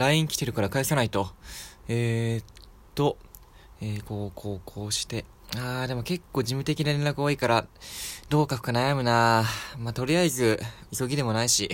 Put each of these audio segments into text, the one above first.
LINE 来てるから返さないと。えー、っと、えー、こう、こう、こうして。あー、でも結構事務的な連絡多いから、どう書くか悩むなまあ、とりあえず、急ぎでもないし、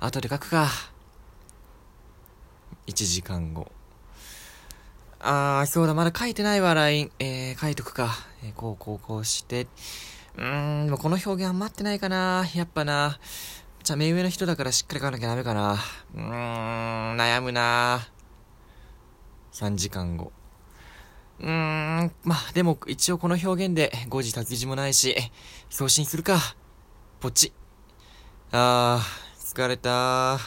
後で書くか。1時間後。あー、そうだ、まだ書いてないわ、LINE。えー、書いとくか。えー、こう、こう、こうして。うーん、でもこの表現余ってないかな。やっぱな。じゃ、目上の人だからしっかり書かなきゃダメかな。うーん、悩むな。3時間後。うーん、まあ、でも、一応この表現で、誤字脱字もないし、送信するか。ポチ。あー、疲れた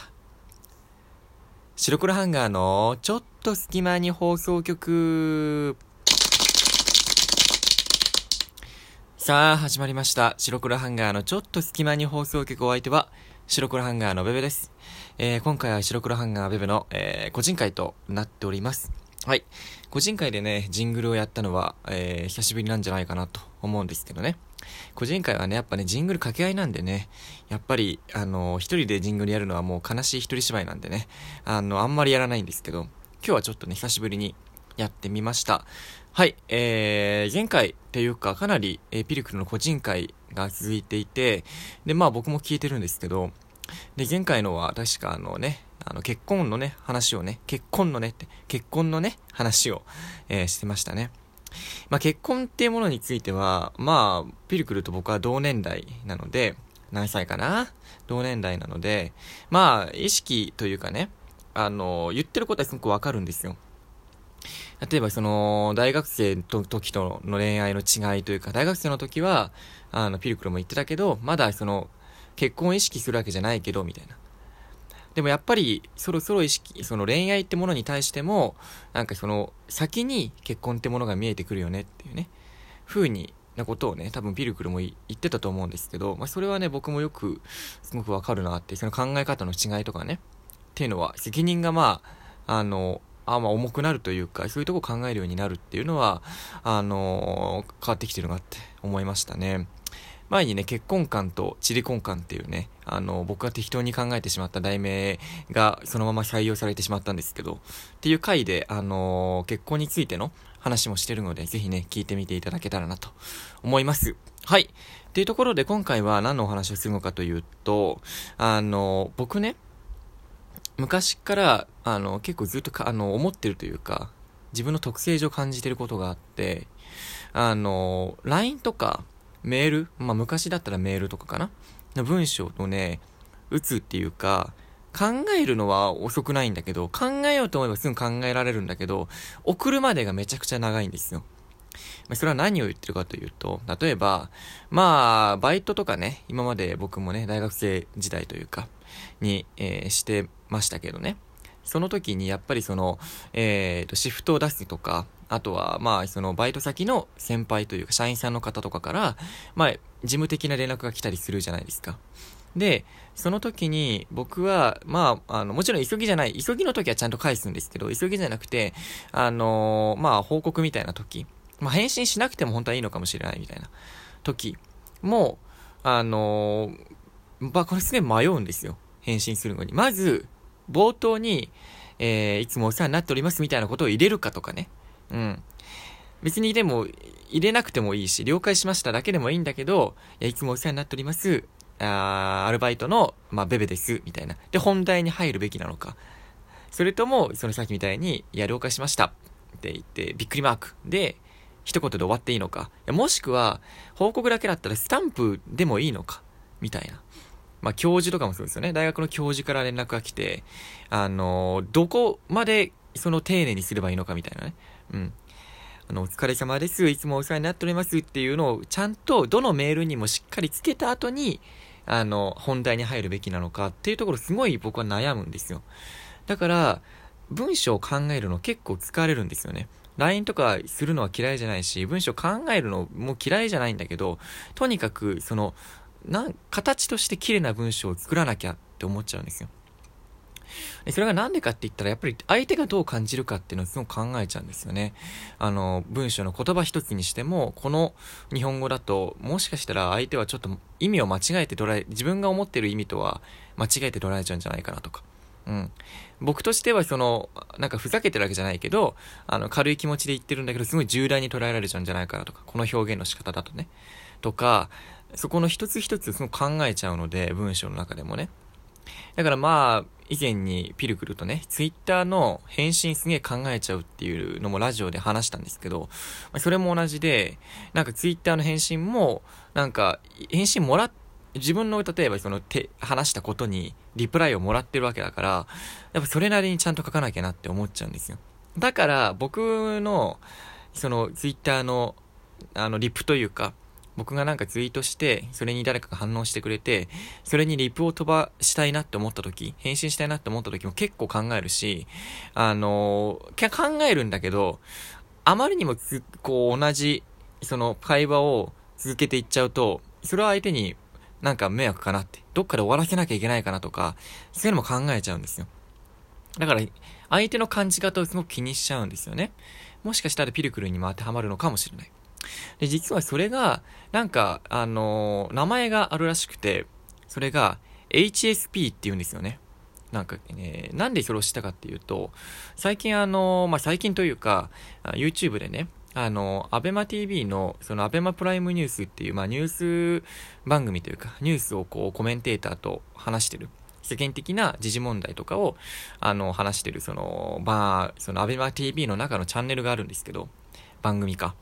白黒ハンガーの、ちょっと隙間に放送局。さあ、始まりました。白黒ハンガーのちょっと隙間に放送局お相手は、白黒ハンガーのベベです。えー、今回は白黒ハンガーベベの、えー、個人会となっております。はい。個人会でね、ジングルをやったのは、えー、久しぶりなんじゃないかなと思うんですけどね。個人会はね、やっぱね、ジングル掛け合いなんでね、やっぱり、あの、一人でジングルやるのはもう悲しい一人芝居なんでね、あの、あんまりやらないんですけど、今日はちょっとね、久しぶりにやってみました。はい、えー、前回っていうか、かなり、えー、ピルクルの個人会が続いていて、で、まあ僕も聞いてるんですけど、で、前回のは確かあのね、あの、結婚のね、話をね、結婚のねって、結婚のね、話を、えー、してましたね。まあ、結婚っていうものについては、まあ、ピルクルと僕は同年代なので、何歳かな？同年代なので、まあ、意識というかね、あの、言ってることはすごくわかるんですよ。例えばその、大学生の時との恋愛の違いというか、大学生の時は、あの、ピルクルも言ってたけど、まだその、結婚意識するわけじゃないけど、みたいな。でもやっぱり、そろそろ意識、その恋愛ってものに対しても、なんかその、先に結婚ってものが見えてくるよねっていうね、風になことをね、多分ピルクルも言ってたと思うんですけど、まあそれはね、僕もよく、すごくわかるなって、その考え方の違いとかね、っていうのは、責任がまあ、あの、あまあ重くなるというか、そういうとこ考えるようになるっていうのは、あの変わってきてるなって思いましたね。前にね、結婚観とチリコン観っていうね、あの、僕が適当に考えてしまった題名がそのまま採用されてしまったんですけど、っていう回で、あの結婚についての話もしてるので、ぜひね、聞いてみていただけたらなと思います。はい。っていうところで今回は何のお話をするのかというと、あの、僕ね、昔から、あの、結構ずっとあの、思ってるというか、自分の特性上感じてることがあって、あの、LINE とか、メール、まあ昔だったらメールとかかな？文章をね、打つっていうか、考えるのは遅くないんだけど、考えようと思えばすぐ考えられるんだけど、送るまでがめちゃくちゃ長いんですよ。ま、それは何を言ってるかというと、例えば、まあ、バイトとかね、今まで僕もね、大学生時代というか、に、えー、してましたけどね。その時にやっぱりその、えー、と、シフトを出すとか、あとは、まあ、そのバイト先の先輩というか、社員さんの方とかから、まあ、事務的な連絡が来たりするじゃないですか。で、その時に僕は、まあ、あの、もちろん急ぎじゃない、急ぎの時はちゃんと返すんですけど、急ぎじゃなくて、あのー、まあ、報告みたいな時、まあ、返信しなくても本当はいいのかもしれないみたいな時も、あのー、まあ、これすげえ迷うんですよ。返信するのに。まず、冒頭に、えー、いつもお世話になっておりますみたいなことを入れるかとかね。うん。別にでも、入れなくてもいいし、了解しましただけでもいいんだけど、いや、いつもお世話になっております。あアルバイトの、まあ、ベベです、みたいな。で、本題に入るべきなのか。それとも、そのさっきみたいに、いや、了解しました。って言って、びっくりマーク。で、一言で終わっていいのか。もしくは、報告だけだったらスタンプでもいいのか。みたいな。まあ、教授とかもそうですよね。大学の教授から連絡が来て、あの、どこまでその丁寧にすればいいのかみたいなね。うん。あの、お疲れ様です。いつもお世話になっておりますっていうのを、ちゃんとどのメールにもしっかりつけた後に、あの、本題に入るべきなのかっていうところすごい僕は悩むんですよ。だから、文章を考えるの結構疲れるんですよね。LINE とかするのは嫌いじゃないし、文章考えるのも嫌いじゃないんだけど、とにかく、その、なん、形として綺麗な文章を作らなきゃって思っちゃうんですよ。でそれがなんでかって言ったら、やっぱり相手がどう感じるかっていうのをすごく考えちゃうんですよね。あの、文章の言葉一つにしても、この日本語だと、もしかしたら相手はちょっと意味を間違えて捉え、自分が思ってる意味とは間違えて捉えちゃうんじゃないかなとか。うん。僕としてはその、なんかふざけてるわけじゃないけど、あの、軽い気持ちで言ってるんだけど、すごい重大に捉えられちゃうんじゃないかなとか、この表現の仕方だとね。とか、そこの一つ一つすごく考えちゃうので、文章の中でもね。だからまあ、以前にピルクルとね、ツイッターの返信すげえ考えちゃうっていうのもラジオで話したんですけど、まあそれも同じで、なんかツイッターの返信も、なんか、返信もらっ自分の例えばその手、話したことにリプライをもらってるわけだから、やっぱそれなりにちゃんと書かなきゃなって思っちゃうんですよ。だから僕の、そのツイッターの、あの、リプというか、僕がなんかツイートして、それに誰かが反応してくれて、それにリプを飛ばしたいなって思った時、返信したいなって思った時も結構考えるし、あのー、考えるんだけど、あまりにもこう同じ、その会話を続けていっちゃうと、それは相手になんか迷惑かなって、どっかで終わらせなきゃいけないかなとか、そういうのも考えちゃうんですよ。だから、相手の感じ方をすごく気にしちゃうんですよね。もしかしたらピルクルにも当てはまるのかもしれない。で、実はそれが、なんか、あのー、名前があるらしくて、それが HSP って言うんですよね。なんかね、なんでそれをしたかっていうと、最近あのー、まあ、最近というか、YouTube でね、あの、アベマ TV の、そのアベマプライムニュースっていう、まあ、ニュース番組というか、ニュースをこう、コメンテーターと話してる。世間的な時事問題とかを、あの、話してる、その、まあ、そのアベマ TV の中のチャンネルがあるんですけど、番組か。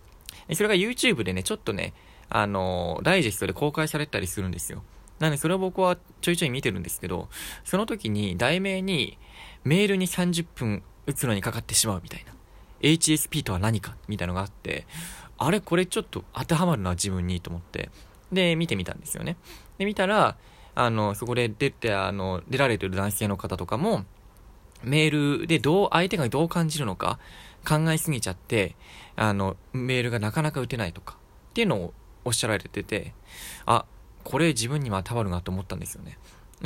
それが YouTube でね、ちょっとね、あの、ダイジェストで公開されたりするんですよ。なので、それを僕はちょいちょい見てるんですけど、その時に題名に、メールに30分打つのにかかってしまうみたいな。HSP とは何かみたいなのがあって、あれこれちょっと当てはまるな、自分にと思って。で、見てみたんですよね。で、見たら、あの、そこで出て、あの、出られてる男性の方とかも、メールでどう、相手がどう感じるのか考えすぎちゃって、あの、メールがなかなか打てないとか、っていうのをおっしゃられてて、あ、これ自分にも当てはまるなと思ったんですよね。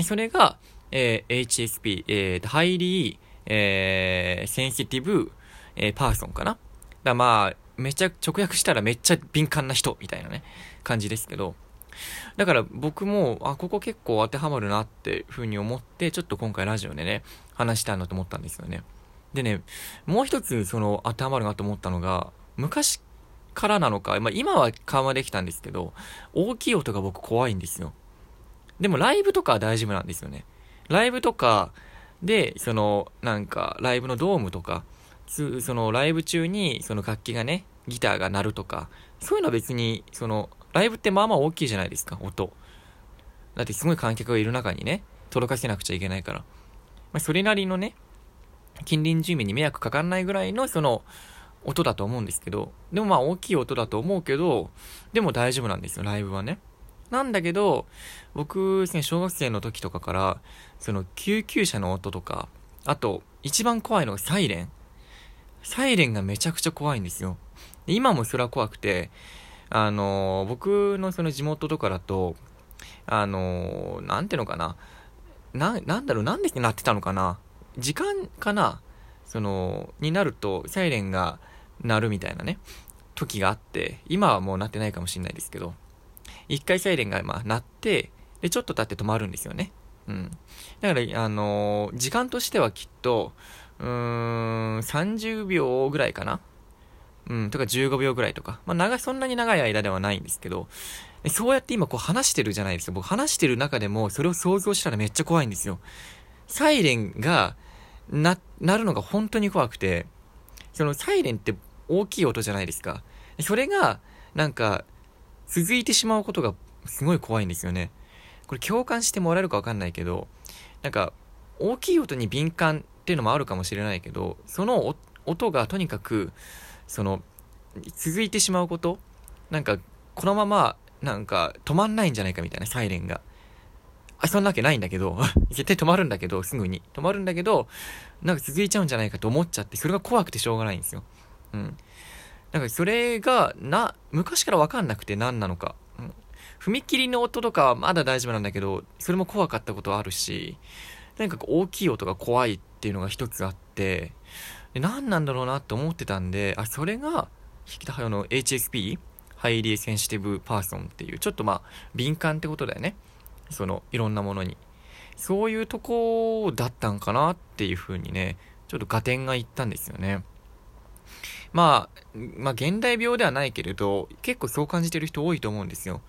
それが、えー、HSP、えー、ハイリー、えー、センシティブ、えー、パーソンかな。だまあ、めちゃ、直訳したらめっちゃ敏感な人みたいなね、感じですけど、だから僕も、あ、ここ結構当てはまるなっていう風に思って、ちょっと今回ラジオでね、話したいなと思ったんですよね。でね、もう一つその当てはまるなと思ったのが、昔からなのか、まあ今は緩和できたんですけど、大きい音が僕怖いんですよ。でもライブとかは大丈夫なんですよね。ライブとかで、その、なんか、ライブのドームとか、そのライブ中にその楽器がね、ギターが鳴るとか、そういうのは別に、その、ライブってまあまあ大きいじゃないですか、音。だってすごい観客がいる中にね、届かせなくちゃいけないから。まあ、それなりのね、近隣住民に迷惑かかんないぐらいのその、音だと思うんですけど、でもまあ大きい音だと思うけど、でも大丈夫なんですよ、ライブはね。なんだけど、僕ですね、小学生の時とかから、その救急車の音とか、あと、一番怖いのがサイレン。サイレンがめちゃくちゃ怖いんですよ。今もそれは怖くて、あのー、僕のその地元とかだと、あのー、なんていうのかな。な、なんだろう、なんでなってたのかな。時間かな？その、になると、サイレンが鳴るみたいなね、時があって、今はもうなってないかもしれないですけど、一回サイレンが、ま、鳴って、で、ちょっと経って止まるんですよね。うん。だから、あの、時間としてはきっと、うーん、30秒ぐらいかな？うん、とか15秒ぐらいとか。まあ、長、そんなに長い間ではないんですけど、そうやって今こう話してるじゃないですか。僕話してる中でもそれを想像したらめっちゃ怖いんですよ。サイレンが、な、なるのが本当に怖くて、そのサイレンって大きい音じゃないですか。それが、なんか、続いてしまうことがすごい怖いんですよね。これ共感してもらえるかわかんないけど、なんか、大きい音に敏感っていうのもあるかもしれないけど、その音がとにかく、その、続いてしまうこと、なんか、このまま、なんか、止まんないんじゃないかみたいな、サイレンが。あ、そんなわけないんだけど、絶対止まるんだけど、すぐに。止まるんだけど、なんか続いちゃうんじゃないかと思っちゃって、それが怖くてしょうがないんですよ。うん。なんかそれが、な、昔からわかんなくて何なのか。うん。踏切の音とかはまだ大丈夫なんだけど、それも怖かったことはあるし、とにかく大きい音が怖いっていうのが一つあって、で何なんだろうなって思ってたんで、あ、それが、引きたの HSP? highly sensitive person っていう、ちょっとまあ、敏感ってことだよね。その、いろんなものに。そういうとこだったんかなっていう風にね、ちょっと合点がいったんですよね。まあ、まあ、現代病ではないけれど、結構そう感じてる人多いと思うんですよ。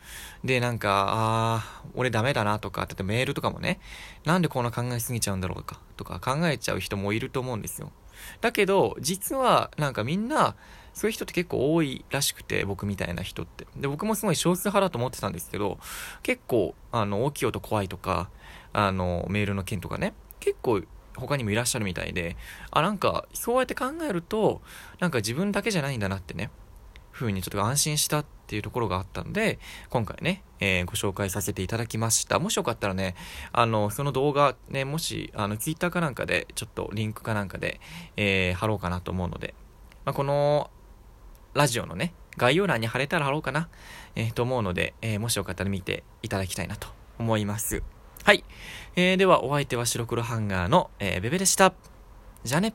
で、なんか、ああ、俺ダメだなとか、例えばメールとかもね、なんでこんな考えすぎちゃうんだろうか、とか考えちゃう人もいると思うんですよ。だけど、実は、なんかみんな、そういう人って結構多いらしくて、僕みたいな人って。で、僕もすごい少数派だと思ってたんですけど、結構、あの、大きい音怖いとか、あの、メールの件とかね、結構他にもいらっしゃるみたいで、あ、なんか、そうやって考えると、なんか自分だけじゃないんだなってね、ふうにちょっと安心したっていうところがあったので、今回ね、えー、ご紹介させていただきました。もしよかったらね、あの、その動画ね、もし、あの、Twitter かなんかで、ちょっとリンクかなんかで、えー、貼ろうかなと思うので、まあ、この、ラジオのね、概要欄に貼れたら貼ろうかな、えー、と思うので、えー、もしよかったら見ていただきたいなと思います。はい。えー、では、お相手は白黒ハンガーの、えー、ベベでした。じゃあね。